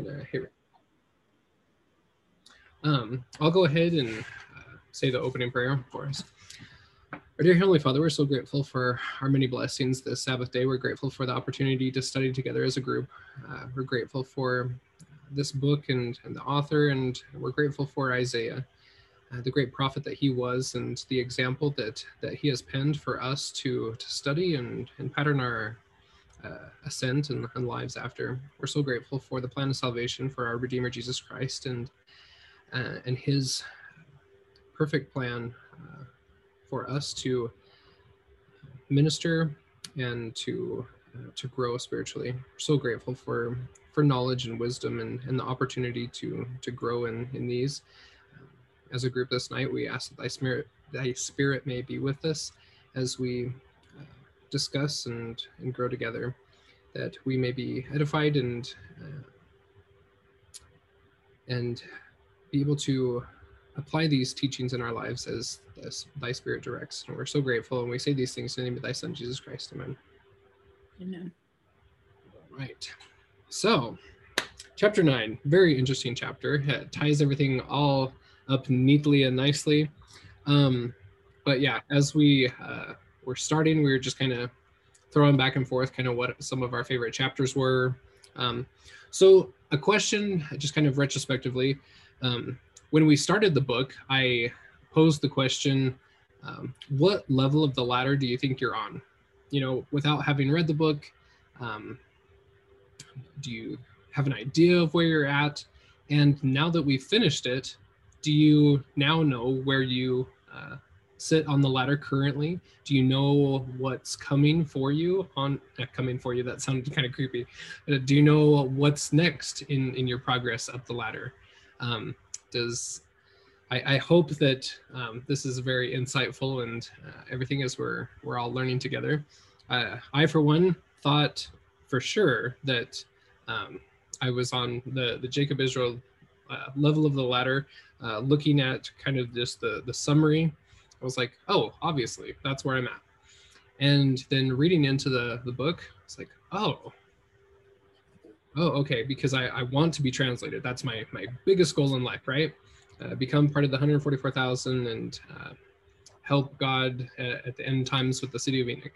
gonna hit. Um, I'll go ahead and uh, say the opening prayer for us. Our dear Heavenly Father, we're so grateful for our many blessings this Sabbath day. We're grateful for the opportunity to study together as a group. Uh, we're grateful for this book and, and the author, and we're grateful for Isaiah, uh, the great prophet that he was, and the example that that he has penned for us to to study and and pattern our uh, ascent and, and lives after. We're so grateful for the plan of salvation for our Redeemer Jesus Christ and uh, and His perfect plan uh, for us to minister and to uh, to grow spiritually. We're so grateful for for knowledge and wisdom and, and the opportunity to to grow in in these. As a group this night, we ask that Thy Spirit Thy Spirit may be with us as we discuss and, and grow together, that we may be edified and uh, and be able to apply these teachings in our lives as, as thy spirit directs. And we're so grateful. And we say these things in the name of thy son, Jesus Christ. Amen. Amen. All right. So, chapter nine, very interesting chapter. It ties everything all up neatly and nicely. Um, but yeah, as we uh, were starting, we were just kind of throwing back and forth kind of what some of our favorite chapters were. Um, so, a question, just kind of retrospectively, um, when we started the book, I posed the question um, what level of the ladder do you think you're on? You know, without having read the book, um, do you have an idea of where you're at? And now that we've finished it, do you now know where you uh, sit on the ladder currently? Do you know what's coming for you on coming for you? That sounded kind of creepy. Uh, do you know what's next in in your progress up the ladder? Um, does I, I hope that um, this is very insightful and uh, everything as we're we're all learning together. Uh, I, for one, thought for sure that um, I was on the the Jacob Israel uh, level of the ladder, uh, looking at kind of just the the summary I was like, oh, obviously, that's where I'm at. And then reading into the, the book, it's like, oh, oh, okay, because I, I want to be translated. That's my, my biggest goal in life, right? Uh, become part of the 144,000 and uh, help God at, at, the end times with the city of Enoch.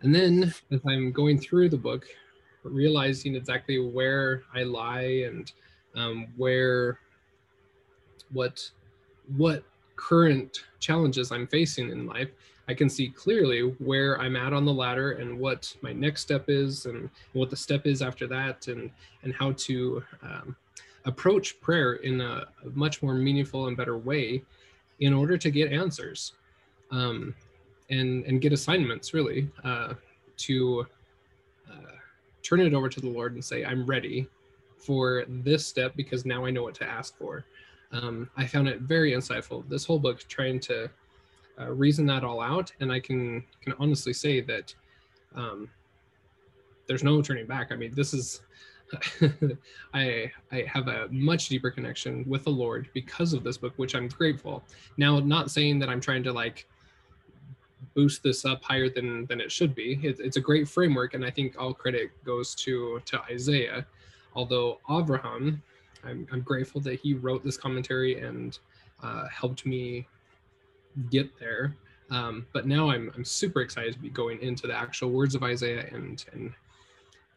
And then as I'm going through the book, realizing exactly where I lie and um, where what what current challenges I'm facing in life, I can see clearly where I'm at on the ladder and what my next step is and what the step is after that and and how to um, approach prayer in a, much more meaningful and better way in order to get answers um, and and get assignments really uh, to uh, turn it over to the Lord and say I'm ready for this step because now I know what to ask for um, I found it very insightful. This whole book trying to uh, reason that all out, and I can can honestly say that um, there's no turning back. I mean, this is I I have a much deeper connection with the Lord because of this book, which I'm grateful. Now, not saying that I'm trying to like boost this up higher than than it should be. It, it's a great framework, and I think all credit goes to to Isaiah. Although Avraham I'm, I'm grateful that he wrote this commentary and uh, helped me get there. Um, but now I'm, I'm super excited to be going into the actual words of Isaiah and, and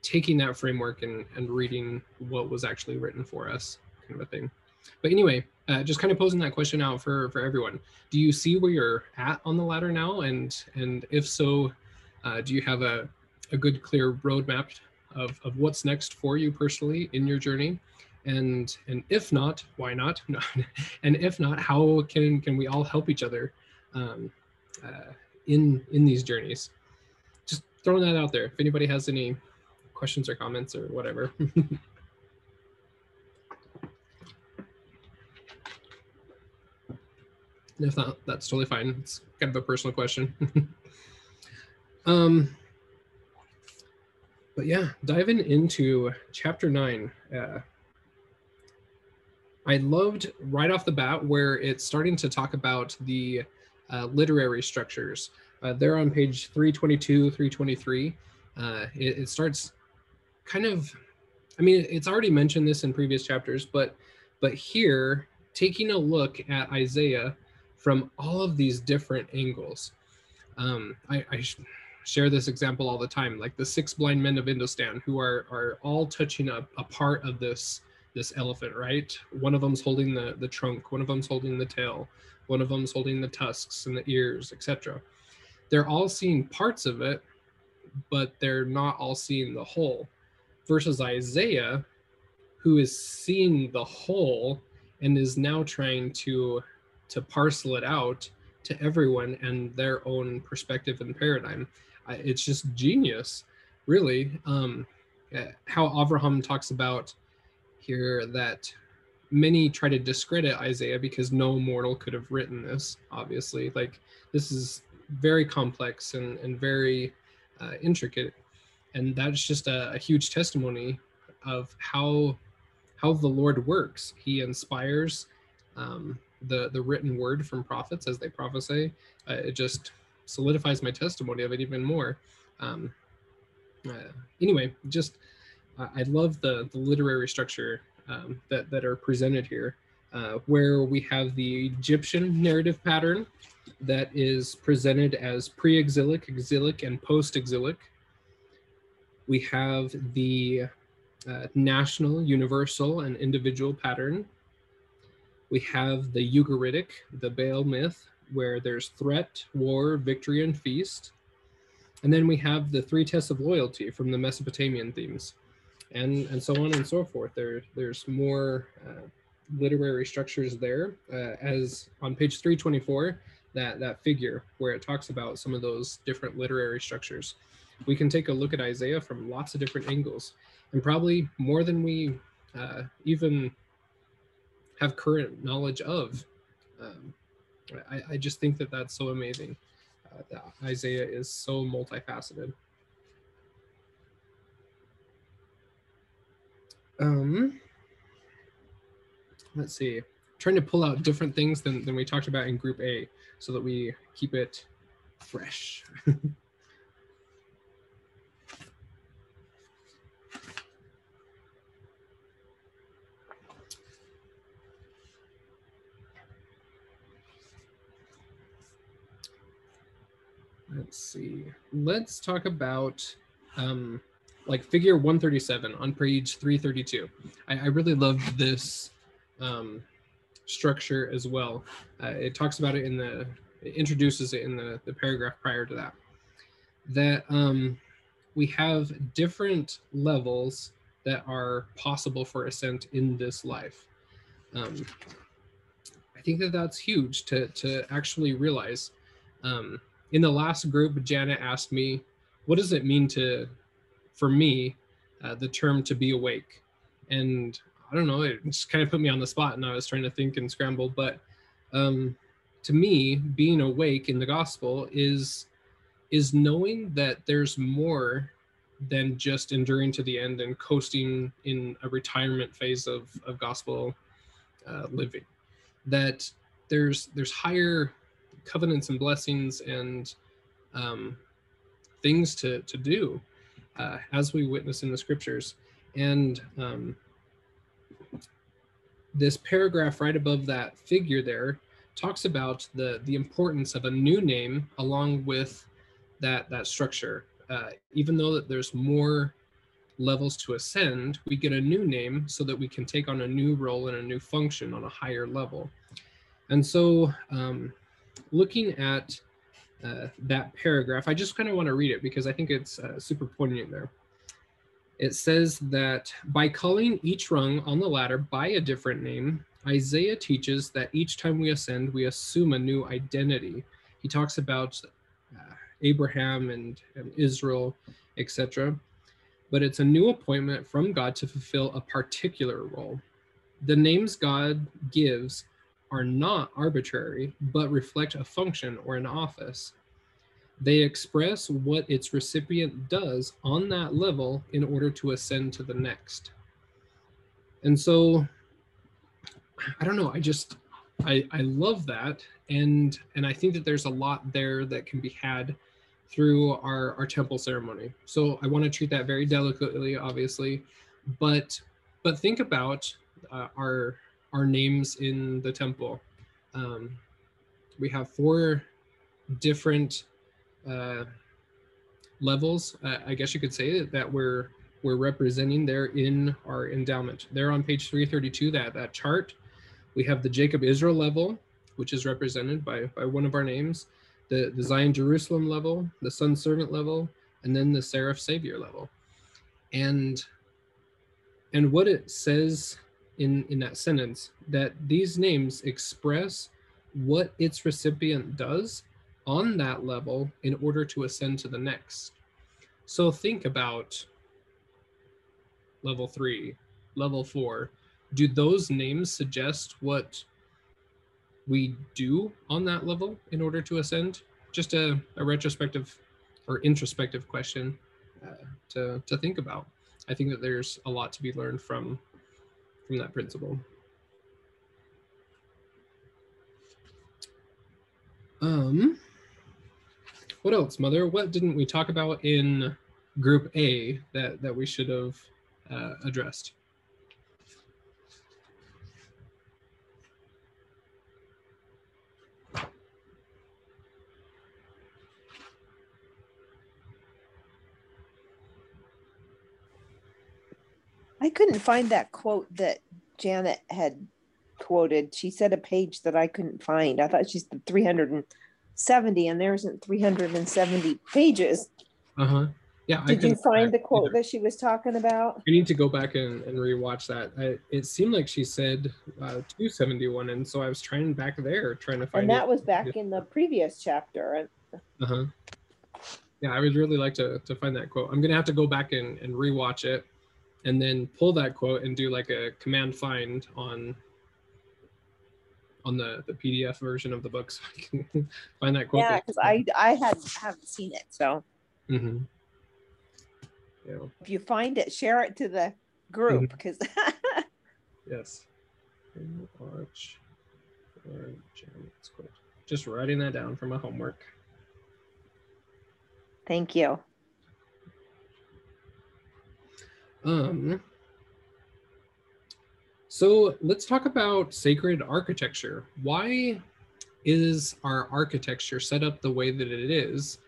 taking that framework and, and reading what was actually written for us, kind of a thing. But anyway, uh, just kind of posing that question out for, for everyone. Do you see where you're at on the ladder now? And, and if so, uh, do you have a, a good, clear roadmap of, of what's next for you personally in your journey? And and if not why not? And if not how can can we all help each other um, uh, in in these journeys? Just throwing that out there. If anybody has any questions or comments or whatever. If not that's totally fine. It's kind of a personal question. Um but yeah diving into chapter nine uh, I loved right off the bat where it's starting to talk about the uh, literary structures. Uh, they're on page 322, 323. Uh, it, it, starts kind of I mean, it's already mentioned this in previous chapters, but but here, taking a look at Isaiah from all of these different angles. Um, I, I share this example all the time, like the six blind men of Indostan, who are are all touching a, a part of this this elephant, right? One of them's holding the the trunk, one of them's holding the tail, one of them's holding the tusks and the ears, etc. They're all seeing parts of it, but they're not all seeing the whole. Versus Isaiah, who is seeing the whole and is now trying to to parcel it out to everyone and their own perspective and paradigm. It's just genius, really. Um, eh, how Avraham talks about here that many try to discredit Isaiah because no mortal could have written this, obviously. Like, this is very complex and, and very uh, intricate. And that's just a, a huge testimony of how how the Lord works. He inspires um, the the written word from prophets as they prophesy. Uh, it just solidifies my testimony of it even more. Um, uh, anyway, just I love the the literary structure um, that that are presented here, uh, where we have the Egyptian narrative pattern that is presented as pre-exilic, exilic, and post-exilic. We have the uh, national, universal, and individual pattern. We have the Ugaritic, the Baal myth, where there's threat, war, victory, and feast. And then we have the three tests of loyalty from the Mesopotamian themes, and, and so on and so forth. There, there's more uh, literary structures there. Uh, as on page 324, that, that figure where it talks about some of those different literary structures. We can take a look at Isaiah from lots of different angles and probably more than we uh, even have current knowledge of. Um, I, I, just think that that's so amazing. Uh, that Isaiah is so multifaceted. Um, let's see. Trying to pull out different things than, than we talked about in Group A so that we keep it fresh. let's see. Let's talk about um, like figure 137 on page 332. I, I really love this um, structure as well. Uh, it talks about it in the, it introduces it in the, the paragraph prior to that. That um, we have different levels that are possible for ascent in this life. Um, I think that that's huge to, to actually realize. Um, in the last group, Janet asked me, what does it mean to, for me, uh, the term to be awake? And I don't know, it just kind of put me on the spot and I was trying to think and scramble. But um, to me, being awake in the gospel is is knowing that there's more than just enduring to the end and coasting in a retirement phase of, of gospel uh, living. That there's there's higher covenants and blessings and um, things to, to do uh, as we witness in the scriptures. And um, this paragraph right above that figure there talks about the, the importance of a new name along with that, that structure. Uh, even though that there's more levels to ascend, we get a new name so that we can take on a new role and a new function on a higher level. And so um, looking at uh, that paragraph, I just kind of want to read it because I think it's uh, super poignant there. It says that by calling each rung on the ladder by a different name, Isaiah teaches that each time we ascend, we assume a new identity. He talks about uh, Abraham and, and Israel, etc. But it's a new appointment from God to fulfill a particular role. The names God gives are not arbitrary, but reflect a function or an office. They express what its recipient does on that level in order to ascend to the next. And so, I don't know, I just, I, I love that. And, and I think that there's a lot there that can be had through our, our temple ceremony. So I want to treat that very delicately, obviously. but but think about uh, our our names in the temple. Um, we have four different uh, levels, uh, I guess you could say, that we're we're representing there in our endowment. There on page 332, that that chart, we have the Jacob Israel level, which is represented by by one of our names, the the Zion Jerusalem level, the Son Servant level, and then the Seraph Savior level, and and what it says in in that sentence that these names express what its recipient does on that level in order to ascend to the next. So think about level three, level four. Do those names suggest what we do on that level in order to ascend? Just a, a retrospective or introspective question uh, to, to think about. I think that there's a lot to be learned from from that principle. Um, what else, Mother? What didn't we talk about in Group A that that we should have uh, addressed? I couldn't find that quote that Janet had quoted. She said a page that I couldn't find. I thought she's the 370 and there isn't 370 pages. Uh-huh. Yeah. Did you find the quote either. that she was talking about? I need to go back and, and rewatch that. I, it seemed like she said uh, 271. And so I was trying back there, trying to find And that it. was back in the previous chapter. Uh-huh. Yeah, I would really like to, to find that quote. I'm going to have to go back and, and rewatch it and then pull that quote and do like a command find on on the the PDF version of the book so I can find that quote. Yeah, because I I had haven't seen it, so. Mm-hmm. Yeah. If you find it, share it to the group because. Mm-hmm. yes. Watch. Just writing that down for my homework. Thank you. Um, so let's talk about sacred architecture. Why is our architecture set up the way that it is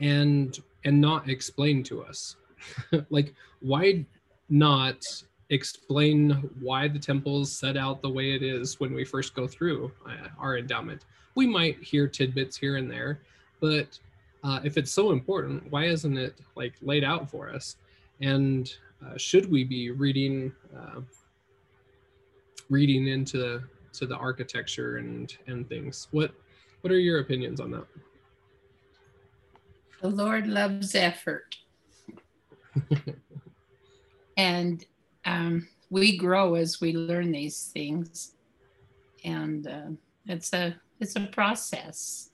and and not explained to us? like why not explain why the temple's set out the way it is when we first go through uh, our endowment? We might hear tidbits here and there, but uh, if it's so important, why isn't it like laid out for us? And uh, should we be reading uh, reading into to the architecture and and things? What what are your opinions on that? The Lord loves effort, and um, we grow as we learn these things, and uh, it's a it's a process.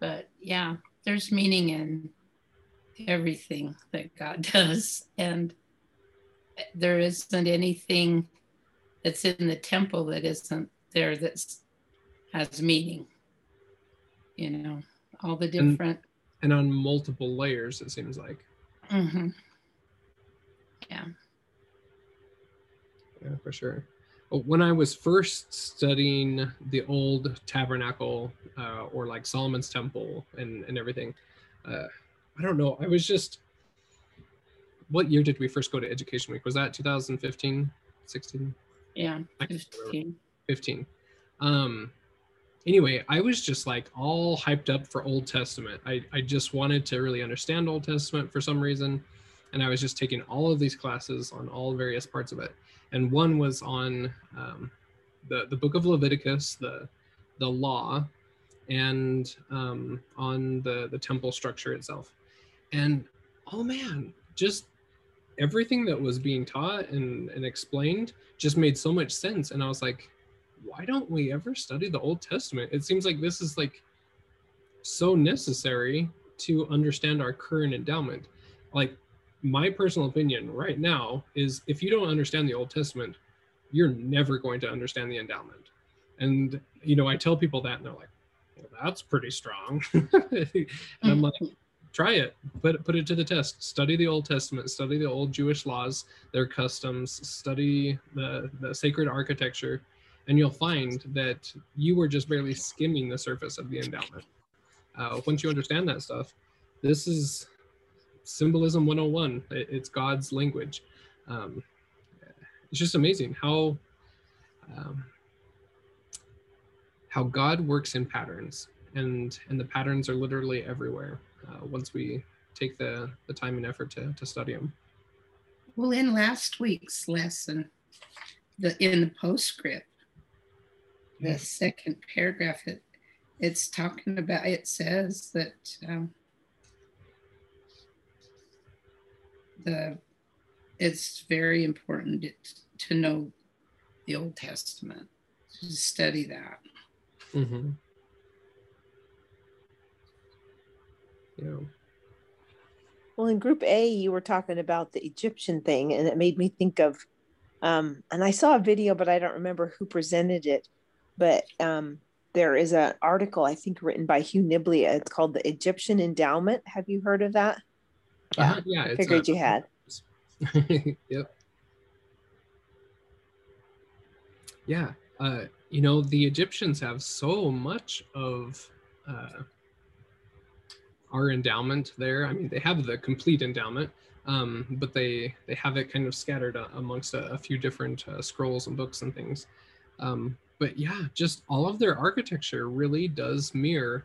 But yeah, there's meaning in everything that God does. And there isn't anything that's in the temple that isn't there that has meaning. You know, all the different and, and on multiple layers, it seems like. Mm-hmm. Yeah. Yeah, for sure. When I was first studying the old tabernacle uh, or like Solomon's temple and, and everything, uh, I don't know. I was just, what year did we first go to Education Week? Was that 2015, 16? Yeah, 15. 15. Um, anyway, I was just like all hyped up for Old Testament. I, I just wanted to really understand Old Testament for some reason. And I was just taking all of these classes on all various parts of it. And one was on um, the, the book of Leviticus, the, the law, and um, on the, the temple structure itself. And oh man, just everything that was being taught and, and explained just made so much sense. And I was like, why don't we ever study the Old Testament? It seems like this is like so necessary to understand our current endowment. Like my personal opinion right now is if you don't understand the Old Testament, you're never going to understand the endowment. And you know, I tell people that and they're like, well, that's pretty strong. and I'm mm. like, try it. Put put it to the test. Study the Old Testament. Study the old Jewish laws, their customs. Study the the sacred architecture, and you'll find that you were just barely skimming the surface of the endowment. Uh, once you understand that stuff, this is symbolism 101. It, it's God's language. Um, it's just amazing how um, how God works in patterns, and and the patterns are literally everywhere. Uh, once we take the the time and effort to to study them. Well, in last week's lesson, the in the postscript, the second paragraph, it it's talking about. It says that. Um, the it's very important to know the Old Testament, to study that. Mm-hmm. Yeah. Well, in Group A, you were talking about the Egyptian thing, and it made me think of, um, and I saw a video, but I don't remember who presented it. But um, there is an article, I think, written by Hugh Nibley. It's called "The Egyptian Endowment." Have you heard of that? Yeah, I figured uh, you had. yep. Yeah. Uh, you know, the Egyptians have so much of uh, our endowment there. I mean, they have the complete endowment, um, but they they have it kind of scattered uh, amongst a, a, few different uh, scrolls and books and things. Um, but yeah, just all of their architecture really does mirror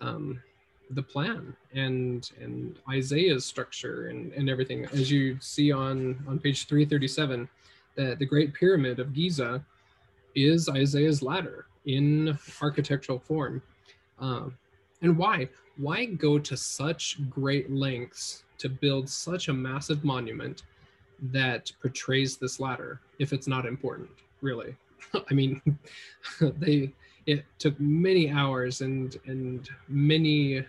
um, the plan and and Isaiah's structure and, and everything. As you see on on page 337, that the Great Pyramid of Giza is Isaiah's ladder in architectural form. Um, and why? Why go to such great lengths to build such a massive monument that portrays this ladder if it's not important, really? I mean, they it took many hours and and many uh,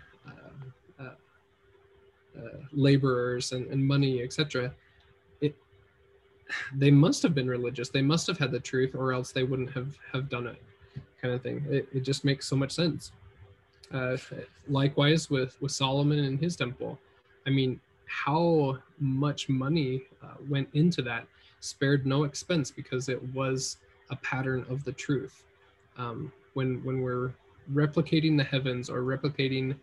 uh, uh, laborers and, and money, etc. It they must have been religious. They must have had the truth, or else they wouldn't have have done it, kind of thing. It, it just makes so much sense. Uh, likewise with with Solomon and his temple. I mean, how much money uh, went into that, spared no expense because it was a pattern of the truth. Um, when when we're replicating the heavens or replicating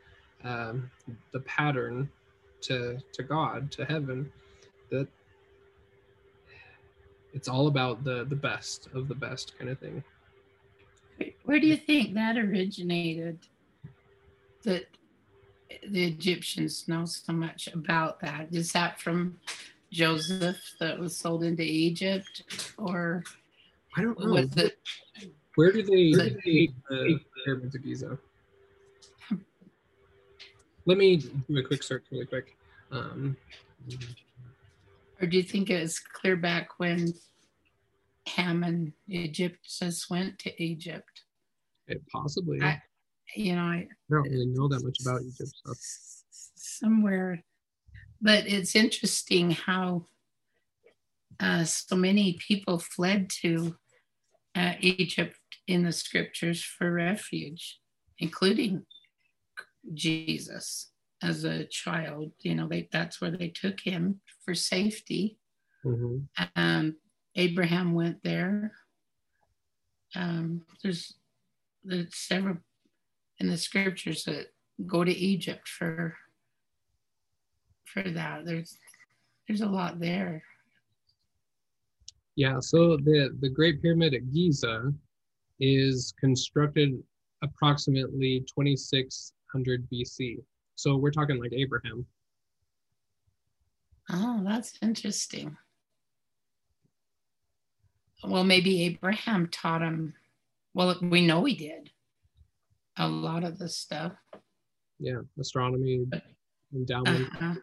um, the pattern to to God to heaven that it's all about the the best of the best kind of thing where do you think that originated that the egyptians know so much about that is that from joseph that was sold into egypt or i don't know was it where do they date the pyramids of Giza? Let me do a quick search really quick. Um, or do you think it was clear back when Ham and Egyptians went to Egypt? It possibly. I, you know, I, don't really know that much about Egypt stuff. Somewhere, but it's interesting how uh, so many people fled to uh, Egypt in the scriptures for refuge, including Jesus as a child. You know, they, that's where they took him for safety. Mm-hmm. Um, Abraham went there. Um, there's there's several in the scriptures that go to Egypt for for that. There's there's a lot there. Yeah, so the the Great Pyramid at Giza is constructed approximately 2600 BC. So we're talking like Abraham. Oh, that's interesting. Well, maybe Abraham taught him. Well, we know he did a lot of the stuff. Yeah, astronomy, endowment. Uh-huh.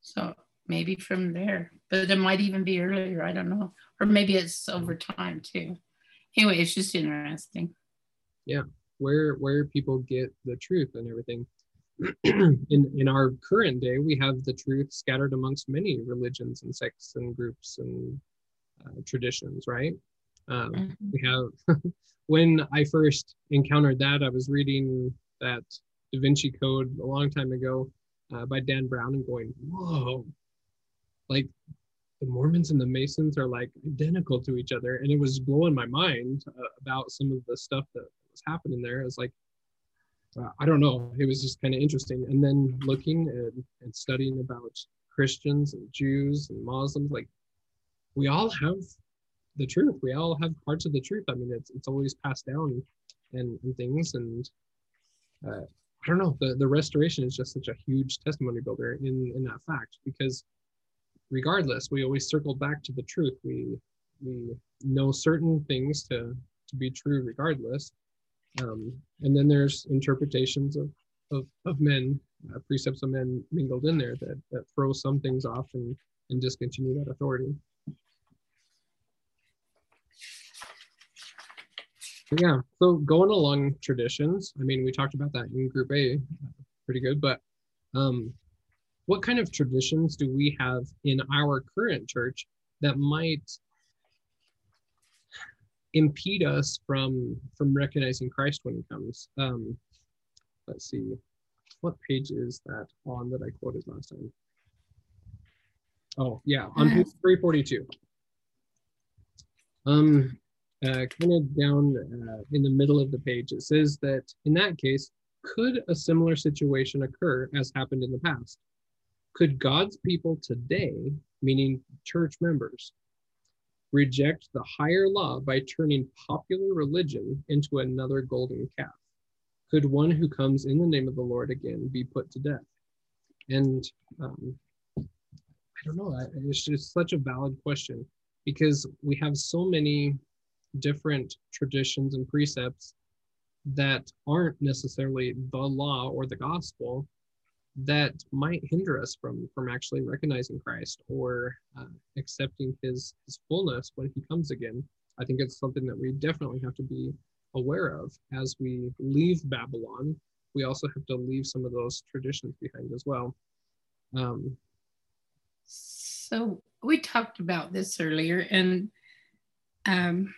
So maybe from there, but it might even be earlier. I don't know, or maybe it's over time too anyway, it's just interesting. Yeah, where where people get the truth and everything. in in our current day, we have the truth scattered amongst many religions and sects and groups and uh, traditions, right? Um, mm-hmm. We have. when I first encountered that, I was reading that Da Vinci Code a long time ago, uh, by Dan Brown and going, whoa, like the Mormons and the Masons are like identical to each other. And it was blowing my mind uh, about some of the stuff that was happening there. It was like, uh, I don't know. It was just kind of interesting. And then looking and, and studying about Christians and Jews and Muslims, like we all have the truth. We all have parts of the truth. I mean, it's, it's always passed down and, and things. And uh, I don't know, the, the restoration is just such a huge testimony builder in, in that fact because regardless, we always circle back to the truth. We we know certain things to to be true regardless. Um, and then there's interpretations of of, of men, uh, precepts of men mingled in there that, that throw some things off and, and discontinue that authority. Yeah, so going along traditions, I mean, we talked about that in Group A, pretty good, but um, what kind of traditions do we have in our current church that might impede us from from recognizing Christ when he comes? Um, let's see, what page is that on that I quoted last time? Oh yeah, on page 342. Um, uh, kind of down uh, in the middle of the page, it says that in that case, could a similar situation occur as happened in the past? Could God's people today, meaning church members, reject the higher law by turning popular religion into another golden calf? Could one who comes in the name of the Lord again be put to death? And um, I don't know, it's just such a valid question because we have so many different traditions and precepts that aren't necessarily the law or the gospel that might hinder us from from actually recognizing Christ or uh, accepting his his fullness when he comes again. I think it's something that we definitely have to be aware of as we leave Babylon. We also have to leave some of those traditions behind as well. Um, so we talked about this earlier, and um,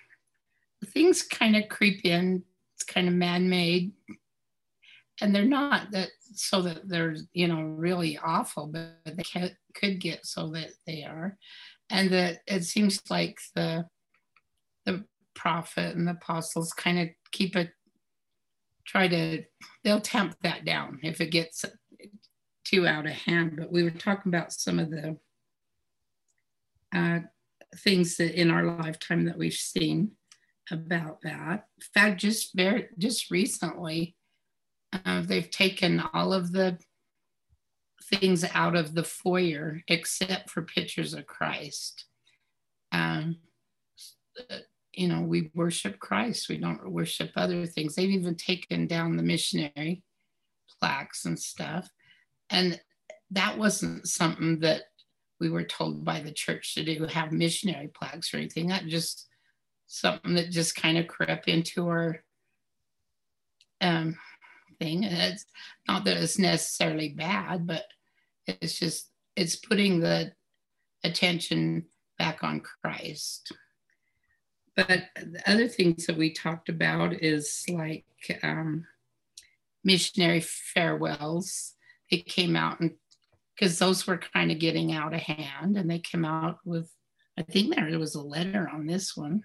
things kind of creep in. It's kind of man-made, and they're not that so that they're you know really awful but they can, could get so that they are. And that it seems like the the prophet and the apostles kind of keep it try to they'll tamp that down if it gets too out of hand. But we were talking about some of the uh, things that in our lifetime that we've seen about that in fact just very just recently uh, they've taken all of the things out of the foyer except for pictures of Christ. Um, you know, we worship Christ. We don't worship other things. They've even taken down the missionary plaques and stuff. And that wasn't something that we were told by the church to do, have missionary plaques or anything. That just something that just kind of crept into our um, thing. And it's not that it's necessarily bad, but it's just, it's putting the attention back on Christ. But the other things that we talked about is like um, missionary farewells. They came out and because those were kind of getting out of hand, and they came out with, I think there was a letter on this one.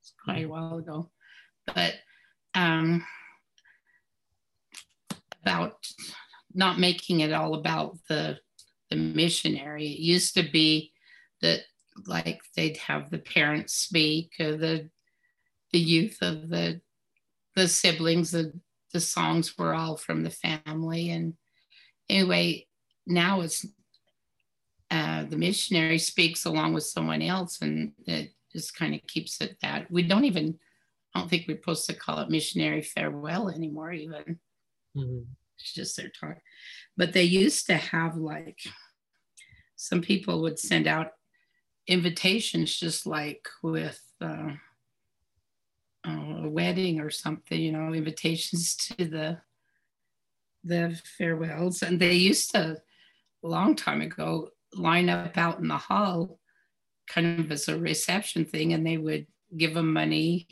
It's quite a while ago, but um, about not making it all about the the missionary. It used to be that like they'd have the parents speak or the the youth of the the siblings, the the songs were all from the family. And anyway, now it's uh, the missionary speaks along with someone else and it just kind of keeps it that we don't even I don't think we're supposed to call it missionary farewell anymore even. Mm-hmm. It's just their talk. But they used to have like some people would send out invitations just like with uh, uh, a wedding or something, you know, invitations to the the farewells. And they used to a long time ago line up out in the hall kind of as a reception thing and they would give them money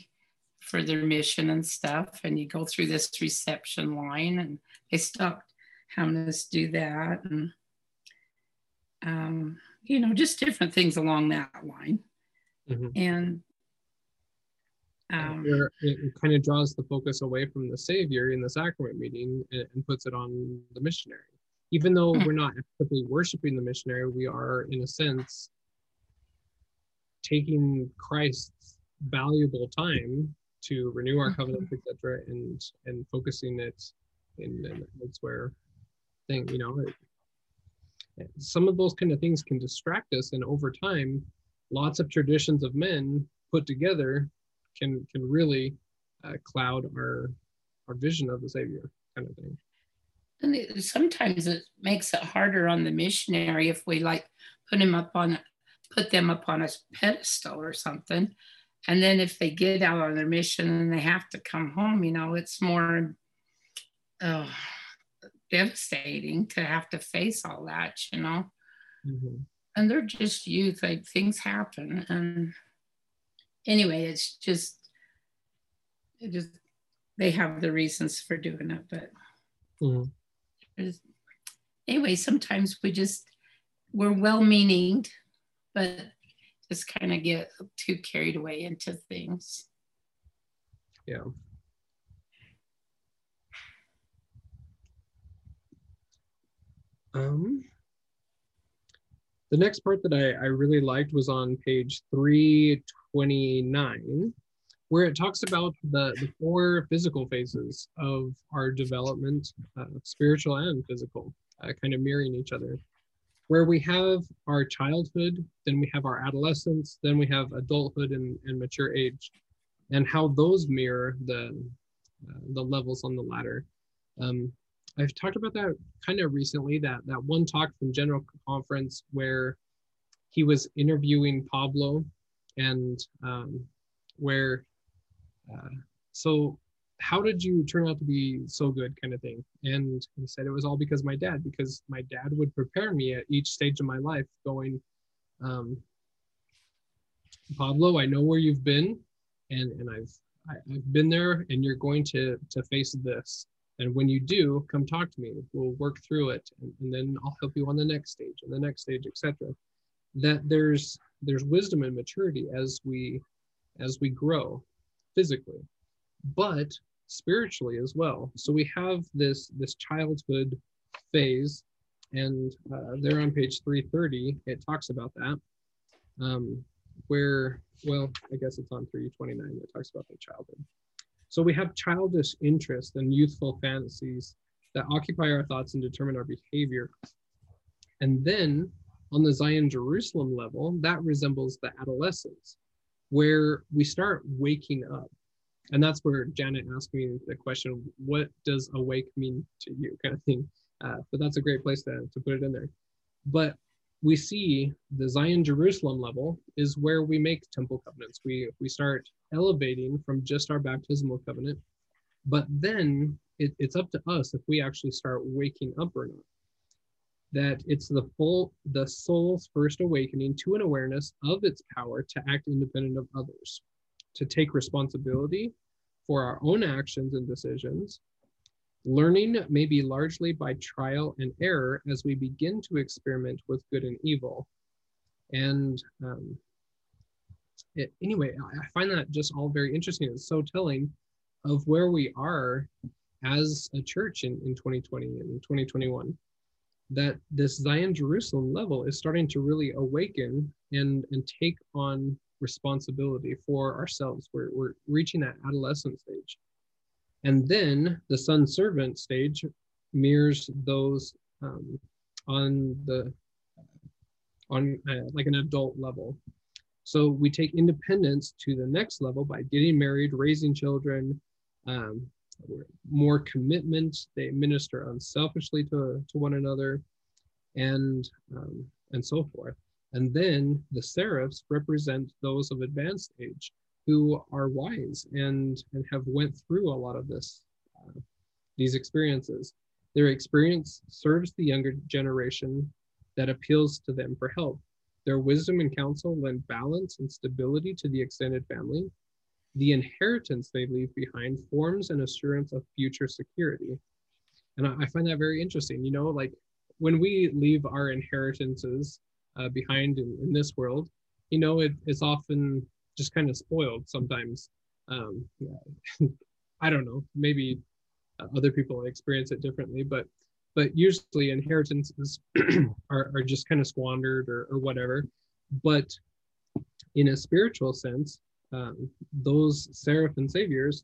for their mission and stuff. And you go through this reception line and they stopped having us do that and um, you know just different things along that line Mhm. and um, it, it kind of draws the focus away from the savior in the sacrament meeting and, and puts it on the missionary even though Hmm. we're not actively worshiping the missionary we are in a sense taking christ's valuable time to renew our covenants etc and and focusing it in, in it's where thing you know it, some of those kind of things can distract us and over time lots of traditions of men put together can can really uh, cloud our our vision of the savior kind of thing. And it, sometimes it makes it harder on the missionary if we like put him up on put them up on a pedestal or something. And then if they get out on their mission and they have to come home you know it's more uh, devastating to have to face all that you know? And they're just youth like things happen. And anyway it's just it just they have the reasons for doing it but Mhm. anyway sometimes we just we're well meaning but just kind of get too carried away into things. Yeah. Um the next part that I, I really liked was on page 329 where it talks about the, the four physical phases of our development uh, spiritual and physical uh, kind of mirroring each other where we have our childhood then we have our adolescence then we have adulthood and, and mature age and how those mirror the uh, the levels on the ladder. Um, i've talked about that kind of recently that that one talk from general conference where he was interviewing pablo and um, where uh, so how did you turn out to be so good kind of thing? And he said it was all because my dad because my dad would prepare me at each stage of my life going um, pablo i know where you've been and and i've I, i've been there and you're going to to face this. And when you do come talk to me. We'll work through it and, and then i'll help you on the next stage and the next stage etc that there's there's wisdom and maturity as we as we grow physically but spiritually as well. So we have this this childhood phase and uh, there on page 330 it talks about that. Um, where well i guess it's on 329 that talks about the childhood. So we have childish interests and youthful fantasies that occupy our thoughts and determine our behavior. And then on the zion jerusalem level that resembles the adolescence where we start waking up and that's where janet asked me the question what does awake mean to you kind of thing. Uh, but that's a great place to, to put it in there. But we see the zion jerusalem level is where we make temple covenants. We we start elevating from just our baptismal covenant. But then it, it's up to us if we actually start waking up or not. That it's the full the soul's first awakening to an awareness of its power to act independent of others to take responsibility for our own actions and decisions learning may be largely by trial and error as we begin to experiment with good and evil. And um, it, anyway i find that just all very interesting. It's so telling of where we are as a church in, in 2020 and 2021 that this Zion Jerusalem level is starting to really awaken and and take on responsibility for ourselves. We're, we're reaching that adolescent stage. And then the son servant stage mirrors those um, on the on uh, like an adult level. So we take independence to the next level by getting married, raising children, um, more commitment. They minister unselfishly to, to one another, and um, and so forth. And then the seraphs represent those of advanced age who are wise and and have went through a lot of this uh, these experiences. Their experience serves the younger generation that appeals to them for help. Their wisdom and counsel lend balance and stability to the extended family. The inheritance they leave behind forms an assurance of future security. and I, I find that very interesting. You know, like when we leave our inheritances uh, behind in, in this world, you know, it, it's often just kind of spoiled sometimes. Um, yeah. I don't know, maybe uh, other people experience it differently, but but usually inheritances are, are just kind of squandered or, or whatever. But in a spiritual sense, um, those seraph and saviors,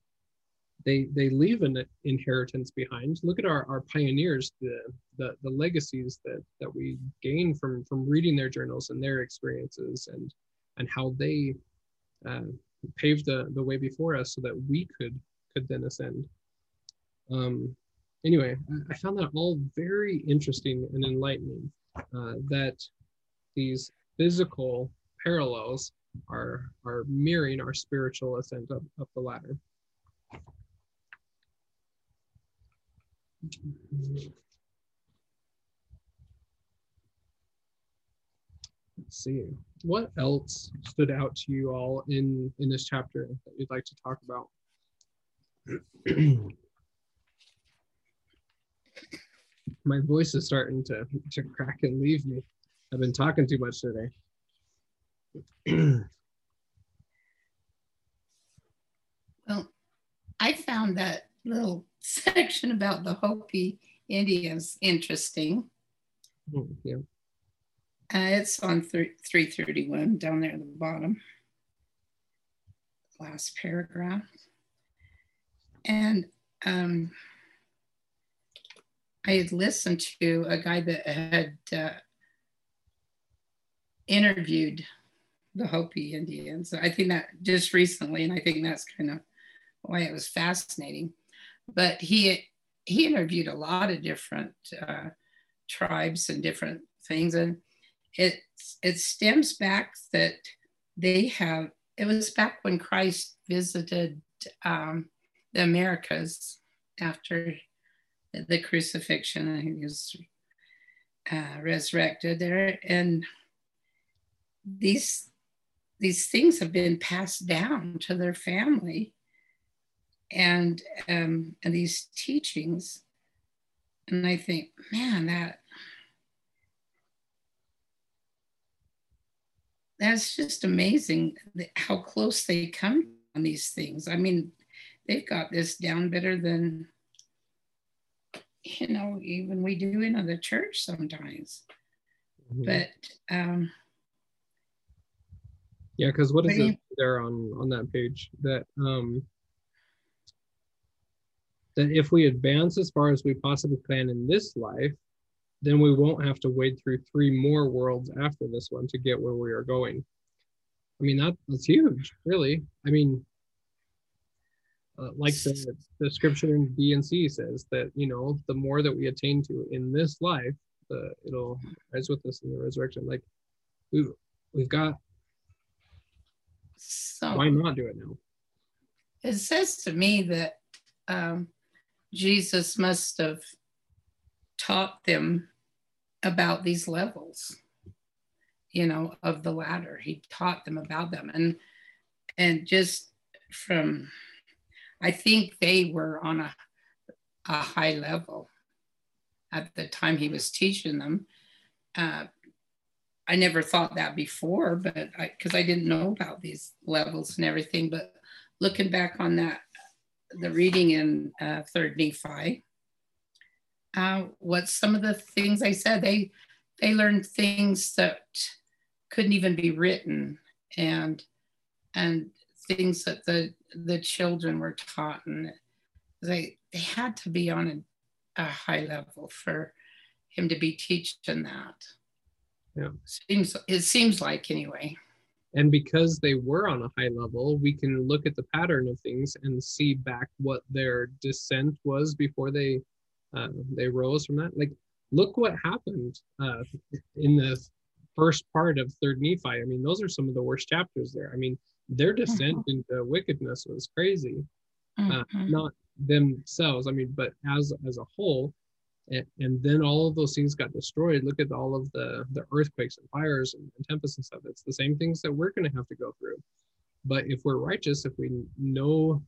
they they leave an inheritance behind. Look at our, our pioneers, the, the the legacies that that we gain from from reading their journals and their experiences and and how they uh, paved the, the way before us so that we could could then ascend. Um, anyway, I found that all very interesting and enlightening. Uh, that these physical parallels are are mirroring our spiritual ascent up, up the ladder. Let's see. What else stood out to you all in in this chapter that you'd like to talk about? My voice is starting to, to crack and leave me. I've been talking too much today. well, I found that little section about the Hopi Indians interesting. Oh, yeah. Uh, it's on th- 331 down there at the bottom. Last paragraph. And um, I had listened to a guy that had uh, interviewed the Hopi Indians. I think that just recently, and I think that's kind of why it was fascinating. But he he interviewed a lot of different uh, tribes and different things, and it it stems back that they have. It was back when Christ visited um, the Americas after the crucifixion, and he was uh, resurrected there, and these these things have been passed down to their family and um, and these teachings. And i think man that that's just amazing how close they come on these things. I mean they've got this down better than you know even we do in the church sometimes. Mm-hmm. but um yeah, because what is it there on on that page that um that if we advance as far as we possibly can in this life, then we won't have to wade through three more worlds after this one to get where we are going. I mean that that's huge, really. I mean, uh, like the, the scripture in D and C says that you know the more that we attain to in this life, the it'll rise with us in the resurrection. Like we've, we've got so why not do it now? It says to me that um, Jesus must have taught them about these levels, you know, of the ladder. He taught them about them, and and just from, I think they were on a a high level at the time he was teaching them. Uh, I never thought that before, but because I, I, didn't know about these levels and everything. But looking back on that, the reading in uh, Third Nephi, uh, what some of the things I said, they they learned things that couldn't even be written, and and things that the the children were taught, and they they had to be on a, a high level for him to be teaching that. Yeah. Seems it seems like anyway. And because they were on a high level, we can look at the pattern of things and see back what their descent was before they uh, they rose from that. Like, look what happened uh, in the first part of Third Nephi. I mean, those are some of the worst chapters there. I mean, their descent mm-hmm. into wickedness was crazy. Uh, mm-hmm. not themselves, I mean, but as as a whole and, then all of those things got destroyed. Look at all of the the earthquakes and fires and, and tempests and stuff. It's the same things that we're going to have to go through. But if we're righteous if we know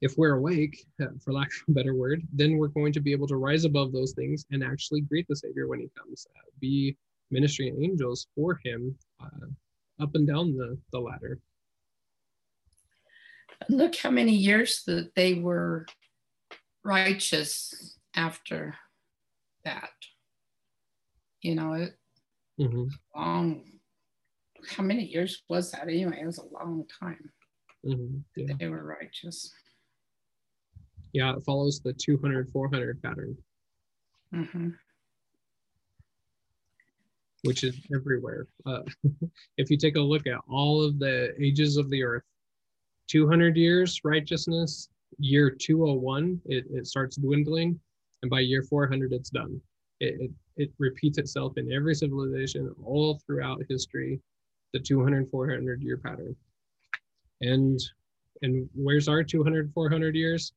if we're awake, for lack of a better word, then we're going to be able to rise above those things and actually greet the Savior when he comes, uh, be ministering angels for him uh, up and down the, the ladder. Look how many years that they were righteous after that. You know, it mm-hmm. long. How many years was that anyway? It was a long time. Mm-hmm. Yeah. They were righteous. Yeah, it follows the 200 400 pattern. Mm-hmm. Which is everywhere. Uh, if you take a look at all of the ages of the earth, 200 years righteousness, year 201, it, it starts dwindling, and by year 400, it's done. It, it, it repeats itself in every civilization all throughout history, the 200, 400 year pattern. And and where's our 200, 400 years?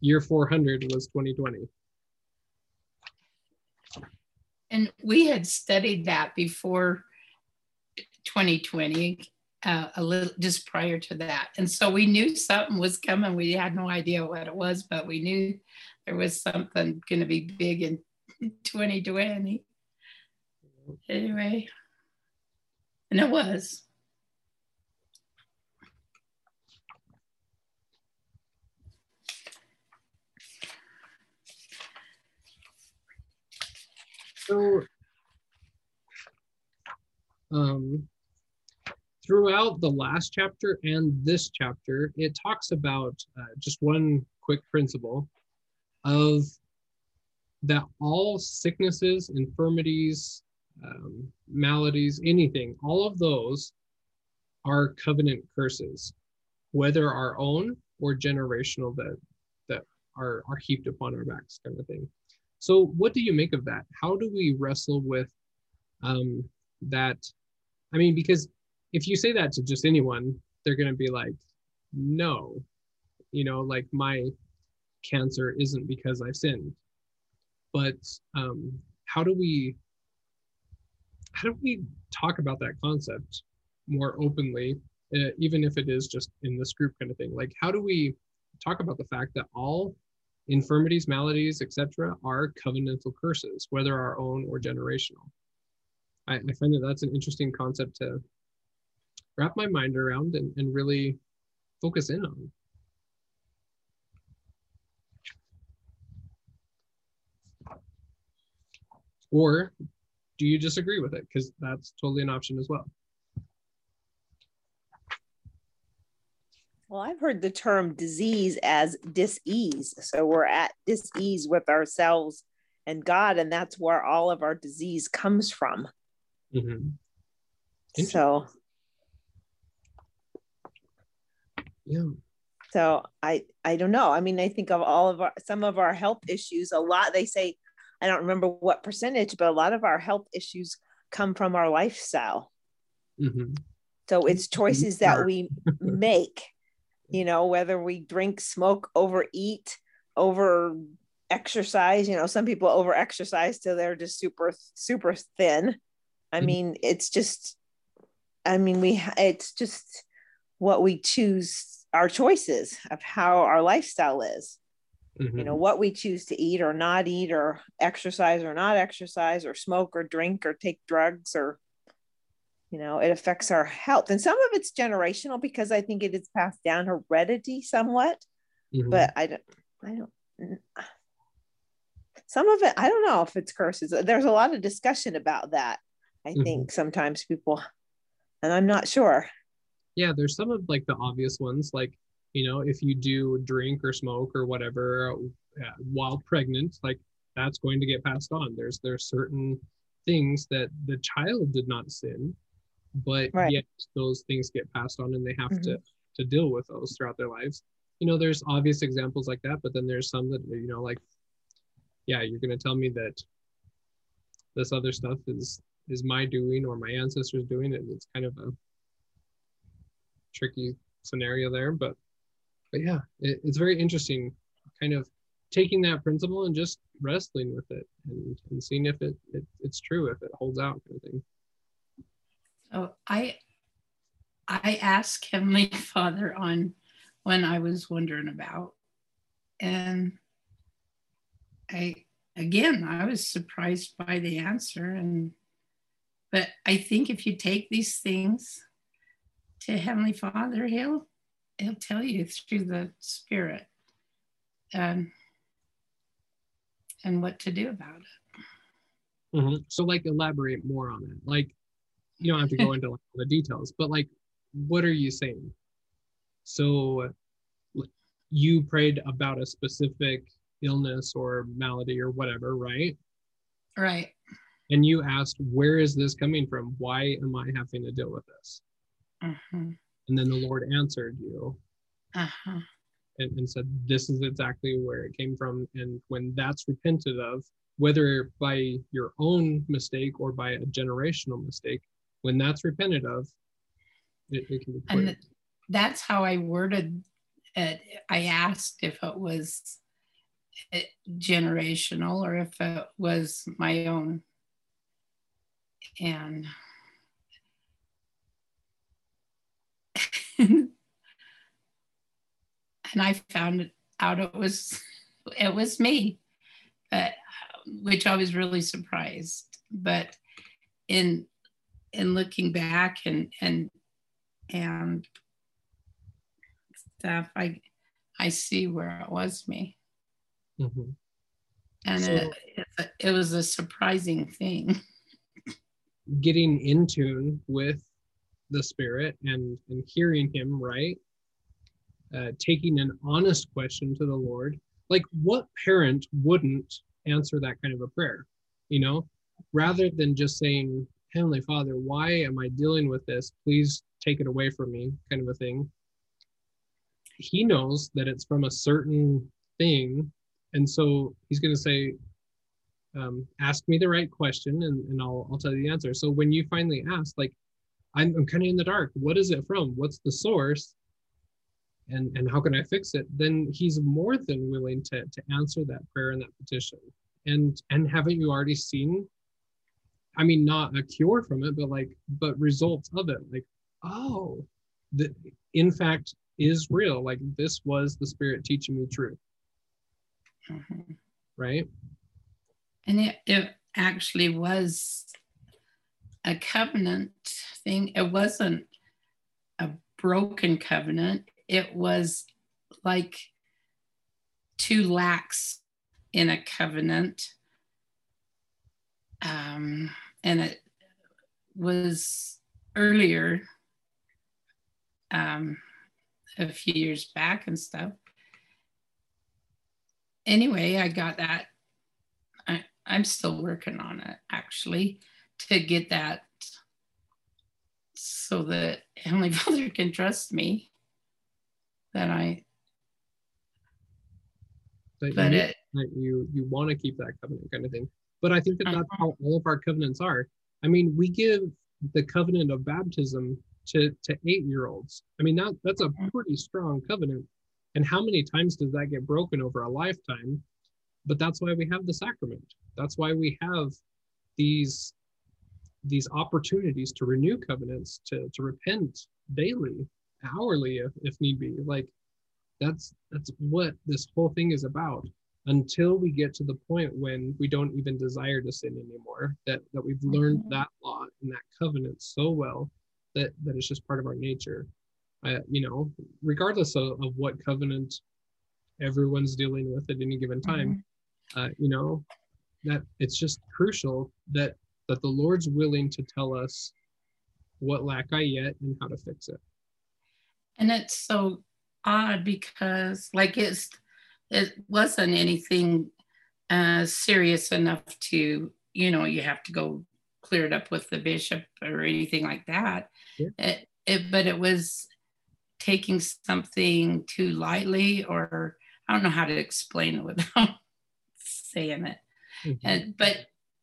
year 400 was 2020. And we had studied that before 2020, uh, a little just prior to that. And so we knew something was coming. We had no idea what it was, but we knew there was something going to be big in 2020. Anyway, and it was. So, um, throughout the last chapter and this chapter, it talks about uh, just one quick principle of that all sicknesses, infirmities, um, maladies, anything, all of those are covenant curses, whether our own or generational that that are are heaped upon our backs, kind of thing. So, what do you make of that? How do we wrestle with um, that? I mean, because if you say that to just anyone, they're going to be like, no, you know, like my cancer isn't because I've sinned. But um, how do we how do we talk about that concept more openly, uh, even if it is just in this group kind of thing? Like, how do we talk about the fact that all infirmities, maladies, etc., are covenantal curses, whether our own or generational. I, I, find that that's an interesting concept to wrap my mind around and, and really focus in on. Or do you disagree with it? Because that's totally an option as well. Well, I've heard the term disease as dis-ease. So we're at dis-ease with ourselves and God, and that's where all of our disease comes from. Mm-hmm. So, yeah. So I I don't know. I mean, I think of all of our some of our health issues. A lot they say, I don't remember what percentage, but a lot of our health issues come from our lifestyle. Mm-hmm. So it's choices that we make you know, whether we drink, smoke, overeat, over exercise, you know, some people over exercise till they're just super, super thin. I mm-hmm. mean, it's just, I mean, we, it's just what we choose, our choices of how our lifestyle is. Mm-hmm. You know, what we choose to eat or not eat, or exercise or not exercise, or smoke or drink or take drugs or you know it affects our health and some of it's generational because i think it is passed down heredity somewhat mm-hmm. but i don't i don't some of it i don't know if it's curses there's a lot of discussion about that i mm-hmm. think sometimes people and i'm not sure yeah there's some of like the obvious ones like you know if you do drink or smoke or whatever uh, while pregnant like that's going to get passed on there's there's certain things that the child did not sin but right. yet those things get passed on and they have mm-hmm. to to deal with those throughout their lives you know there's obvious examples like that but then there's some that you know like yeah you're going to tell me that this other stuff is is my doing or my ancestors doing it it's kind of a tricky scenario there but but yeah it, it's very interesting kind of taking that principle and just wrestling with it and, and seeing if it, it it's true if it holds out kind of thing Oh, I I ask Heavenly Father on when I was wondering about. And I, again, I was surprised by the answer. And, but I think if you take these things to Heavenly Father, He'll, He'll tell you through the Spirit um, and what to do about it. Mm-hmm. So, like, elaborate more on it. Like, you don't have to go into like, the details, but like, what are you saying? So, you prayed about a specific illness or malady or whatever, right? Right. And you asked, where is this coming from? Why am I having to deal with this? Uh-huh. And then the Lord answered you Uh-huh. and, and said, This is exactly where it came from. And when that's repented of, whether by your own mistake or by a generational mistake, when that's repented of, it, it can be clear. And that's how I worded it. I asked if it was uh, generational or if it was my own. And and I found out it was it was me, but which I was really surprised. But in in looking back and and and stuff, I I see where it was me, Mhm. and So- it, it it was a surprising thing. Getting in tune with the Spirit and, and hearing Him, right? Uh, taking an honest question to the Lord. Like, what parent wouldn't answer that kind of a prayer? You know, rather than just saying, Heavenly Father, why am I dealing with this? Please take it away from me, kind of a thing. He knows that it's from a certain thing. And so he's going to say, um, ask me the right question and, and I'll, I'll tell you the answer. So when you finally ask, like, I'm, I'm kind of in the dark. What is it from? What's the source? And, and how can I fix it? Then he's more than willing to, to answer that prayer and that petition. And and haven't you already seen? I mean, not a cure from it, but like, but results of it. Like, oh, that in fact is real. Like this was the spirit teaching me truth, Mhm. right? And it, it actually was a covenant thing. It wasn't a broken covenant. It was like too lax in a covenant. Um, and it was earlier, um, a few years back and stuff. Anyway, I got that I, I'm still working on it actually to get that so that Heavenly Father can trust me that I, That but you, it, that you you want to keep that covenant kind of thing. But I think that that's Uh-huh. how all of our covenants are. I mean, we give the covenant of baptism to to eight year olds. I mean, that that's a Mhm. pretty strong covenant. And how many times does that get broken over a lifetime? But that's why we have the sacrament. That's why we have these these opportunities to renew covenants, to to repent daily, hourly if, if need be. Like that's that's what this whole thing is about until we get to the point when we don't even desire to sin anymore that that we've learned Mhm. that law and that covenant so well that that it's just part of our nature uh, you know regardless of, of what covenant everyone's dealing with at any given time uh, you know that it's just crucial that that the lord's willing to tell us what lack i yet and how to fix it and it's so odd because like it's it wasn't anything uh, serious enough to you know you have to go clear it up with the bishop or anything like that Yeah. it, it but it was taking something too lightly or i don't know how to explain it without saying it Mhm. and but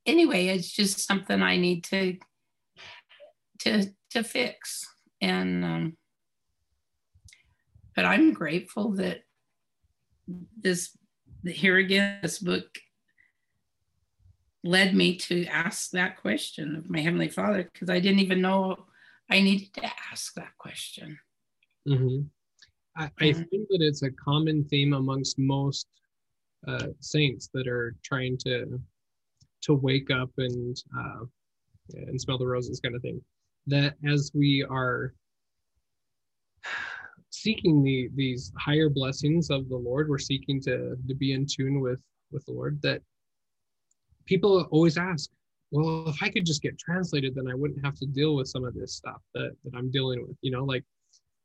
anyway it's just something i need to to to fix and um but i'm grateful that this here again this book led me to ask that question of my heavenly father because i didn't even know i needed to ask that question Mhm. I, I Mhm. think that it's a common theme amongst most uh, saints that are trying to to wake up and uh, and smell the roses kind of thing. That as we are seeking the these higher blessings of the Lord, we're seeking to to be in tune with with the Lord. That people always ask, well, if I could just get translated, then I wouldn't have to deal with some of this stuff that that I'm dealing with. You know, like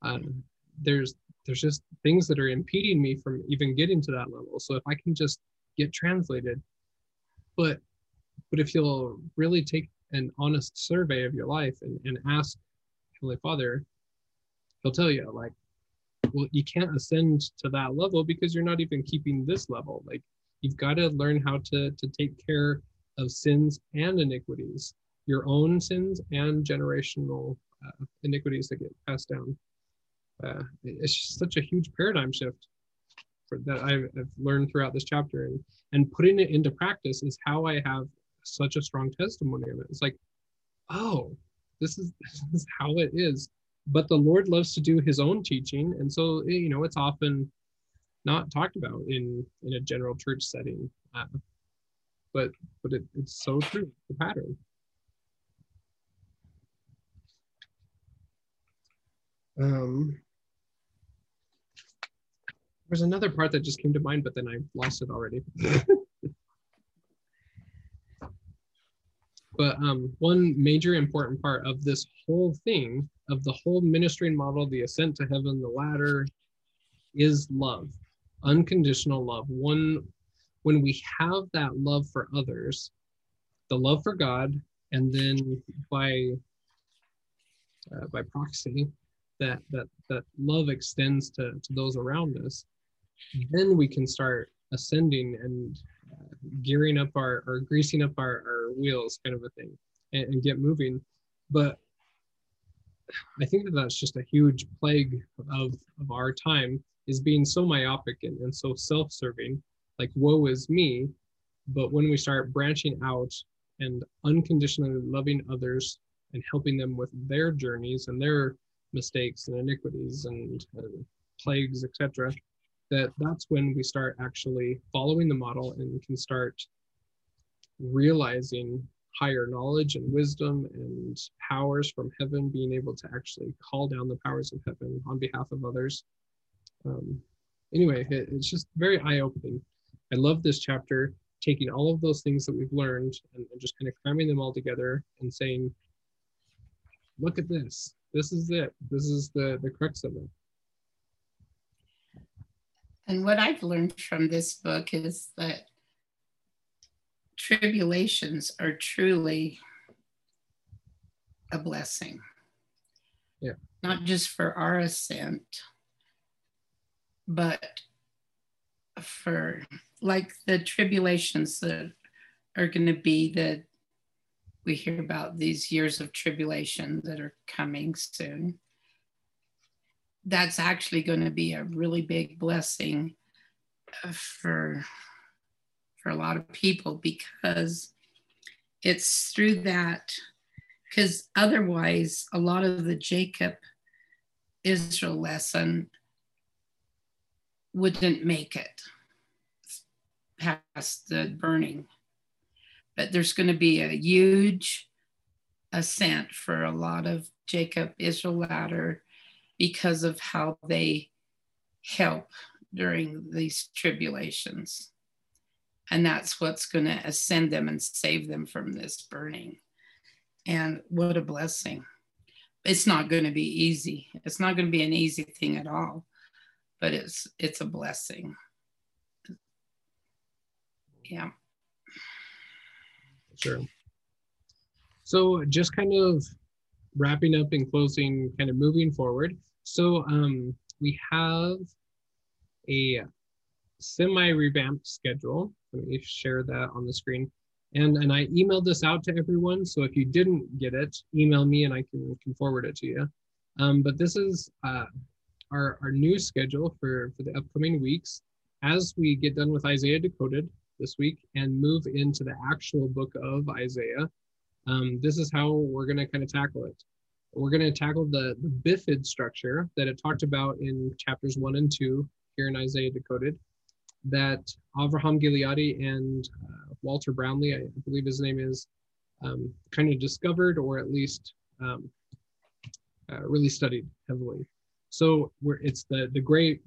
um, there's there's just things that are impeding me from even getting to that level. So if I can just get translated, but but if you'll really take an honest survey of your life and, and ask Heavenly Father, He'll tell you like, well, you can't ascend to that level because you're not even keeping this level. Like you've got to learn how to to take care of sins and iniquities, your own sins and generational uh, iniquities that get passed down. Uh, it's such a huge paradigm shift that I've, I've learned throughout this chapter, and and putting it into practice is how I have such a strong testimony of it. It's like, oh, this is this is how it is. But the Lord loves to do His own teaching, and so eh, you know it's often not talked about in in a general church setting. Uh, but but it, it's so true, the pattern. Um, there's another part that just came to mind, but then I lost it already. but um, one major important part of this whole thing, of the whole ministering model, the ascent to heaven, the ladder, is love, unconditional love. One, when we have that love for others, the love for God, and then by uh, by proxy, that that that love extends to to those around us, then we can start ascending and gearing up our or greasing up our, our wheels, kind of a thing, and, and get moving. But I think that that's just a huge plague of of our time is being so myopic and, and so self-serving like woe is me but when we start branching out and unconditionally loving others and helping them with their journeys and their mistakes and iniquities and uh, plagues etc that that's when we start actually following the model and can start realizing higher knowledge and wisdom and powers from heaven being able to actually call down the powers of heaven on behalf of others. Um, anyway it, it's just very eye-opening. I love this chapter taking all of those things that we've learned and, and just kind of cramming them all together and saying look at this. This is it. This is the the crux of it And what I've learned from this book is that tribulations are truly a blessing. Yeah. Not just for our ascent, but for like the tribulations that are going to be that we hear about these years of tribulation that are coming soon that's actually going to be a really big blessing uh, for for a lot of people because it's through that because otherwise a lot of the jacob israel lesson wouldn't make it past the burning. But there's going to be a huge ascent for a lot of jacob israel ladder because of how they help during these tribulations. And that's what's going to ascend them and save them from this burning. And what a blessing. It's not going to be easy. It's not going to be an easy thing at all, but it's it's a blessing. Yeah. Sure. So just kind of wrapping up and closing, kind of moving forward. So um, we have a semi-revamped schedule. Let me share that on the screen. And, and I emailed this out to everyone. So if you didn't get it, email me and I can, can forward it to you. Um, but this is uh, our, our new schedule for, for the upcoming weeks. As we get done with Isaiah Decoded this week and move into the actual book of Isaiah, um, this is how we're going to kind of tackle it. we're going to tackle the, the bifid structure that it talked about in chapters one and two here in Isaiah Decoded that Avraham Gileadi and uh, Walter Brownlee, I believe his name is, um, kind of discovered or at least um, uh, really studied heavily. So it's the, the great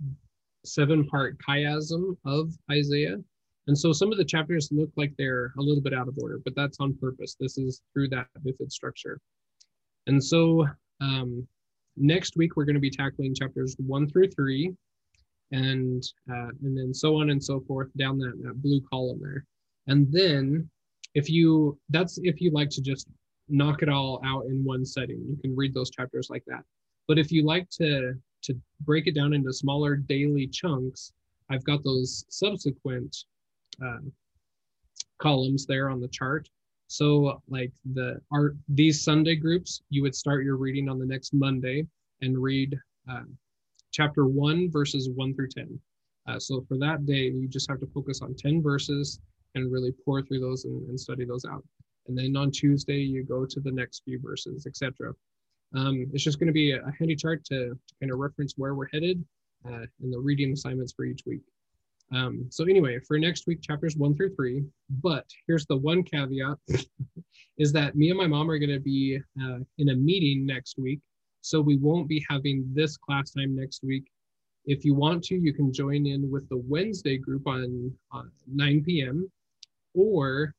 seven part chiasm of Isaiah. And so some of the chapters look like they're a little bit out of order, but that's on purpose. This is through that bifid structure. And so um, next week, we're going to be tackling chapters one through three, and uh, and then so on and so forth down that, that blue column there. And then if you, that's if you like to just knock it all out in one setting, you can read those chapters like that. But if you like to, to break it down into smaller daily chunks, I've got those subsequent uh, columns there on the chart. So like the art, these Sunday groups, you would start your reading on the next Monday and read uh, chapter one, verses one through 10. Uh, so for that day, you just have to focus on 10 verses and really pour through those and, and study those out. And then on Tuesday, you go to the next few verses, etc. Um, it's just going to be a, a handy chart to, to, kind of reference where we're headed uh, and the reading assignments for each week. Um, so anyway, for next week, chapters one through three, but here's the one caveat, is that me and my mom are going to be uh, in a meeting next week so we won't be having this class time next week. If you want to, you can join in with the Wednesday group on, 9 p.m. or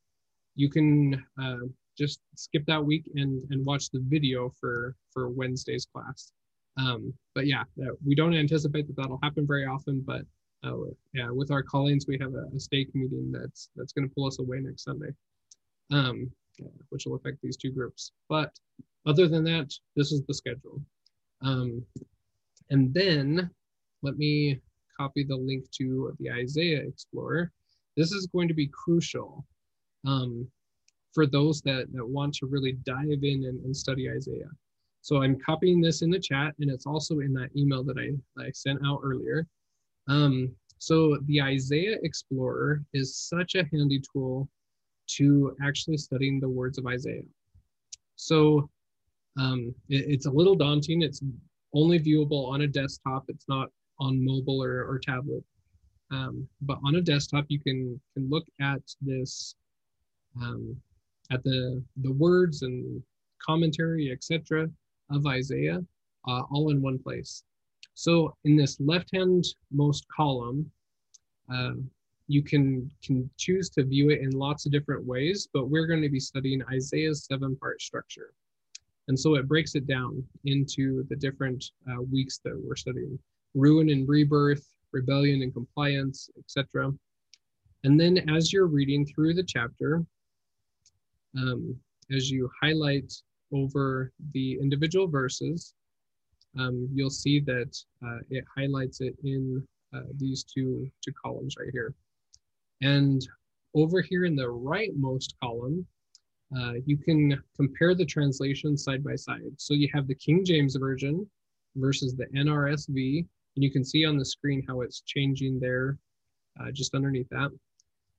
you can uh, just skip that week and, and watch the video for, for Wednesday's class. Um, but yeah, uh, we don't anticipate that that'll happen very often, but uh, yeah, with our callings, we have a, a stake meeting that's that's going to pull us away next Sunday, um, which will affect these two groups. But other than that, this is the schedule. Um, and then let me copy the link to the Isaiah Explorer. This is going to be crucial um, for those that, that want to really dive in and, and, study Isaiah. So I'm copying this in the chat and it's also in that email that I, that I sent out earlier. Um, so the Isaiah Explorer is such a handy tool to actually studying the words of Isaiah. So um, it, it's a little daunting. It's only viewable on a desktop. It's not on mobile or, or tablet. Um, but on a desktop, you can can look at this, um, at the the words and commentary, etc., of Isaiah, uh, all in one place. So in this left-hand most column, uh, you can can choose to view it in lots of different ways. But we're going to be studying Isaiah's seven-part structure. And so it breaks it down into the different uh, weeks that we're studying ruin and rebirth, rebellion and compliance, etc. And then as you're reading through the chapter, um, as you highlight over the individual verses, um, you'll see that uh, it highlights it in uh, these two, two columns right here. And over here in the rightmost column, uh, you can compare the translations side by side. So you have the King James Version versus the NRSV, and you can see on the screen how it's changing there uh, just underneath that.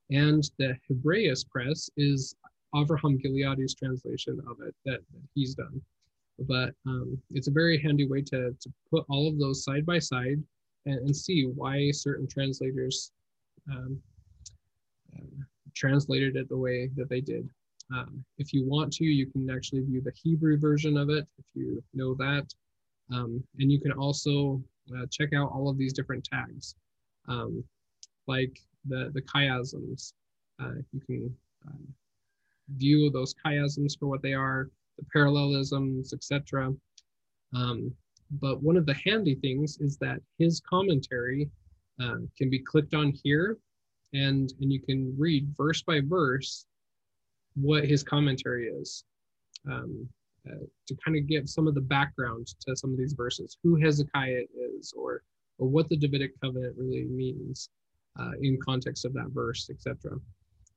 And the Hebraeus Press is Avraham Gileadi's translation of it that, that he's done. But um, it's a very handy way to, to put all of those side by side and, and see why certain translators um, uh, translated it the way that they did. Um, if you want to, you can actually view the Hebrew version of it if you know that. Um, and you can also uh, check out all of these different tags, um, like the, the chiasms. Uh, you can um, view those chiasms for what they are, the parallelisms, etc. Um, but one of the handy things is that his commentary uh, can be clicked on here and, and you can read verse by verse what his commentary is um, uh, to kind of give some of the background to some of these verses, who Hezekiah is, or or what the Davidic covenant really means uh, in context of that verse, etc.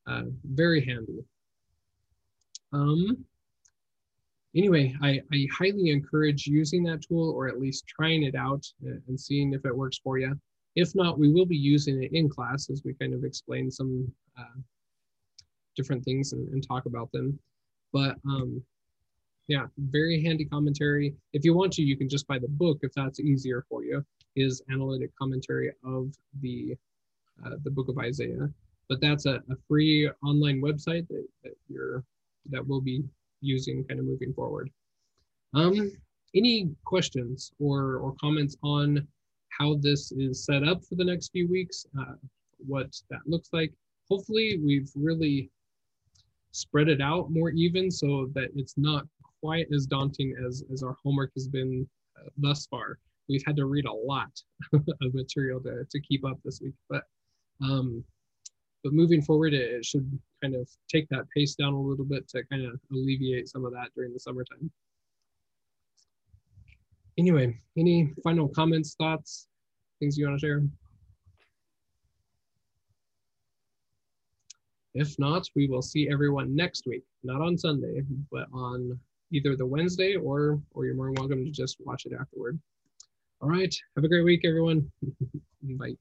Uh, very handy. Um, anyway, I, I highly encourage using that tool or at least trying it out and seeing if it works for you. If not, we will be using it in class as we kind of explain some uh, different things and, and talk about them. But um, yeah, very handy commentary. If you want to, you can just buy the book if that's easier for you. Is analytic commentary of the uh, the book of Isaiah, but that's a, a free online website that, that you're that we'll be using kind of moving forward. Um, any questions or or comments on how this is set up for the next few weeks? Uh, what that looks like? Hopefully, we've really spread it out more even so that it's not quite as daunting as, as our homework has been uh, thus far. We've had to read a lot of material to, to keep up this week, but um, but moving forward, it, it should kind of take that pace down a little bit to kind of alleviate some of that during the summertime. Anyway, any final comments, thoughts, things you want to share? If not, we will see everyone next week, not on Sunday, but on either the Wednesday or or you're more welcome to just watch it afterward. All right. Have a great week, everyone. Bye.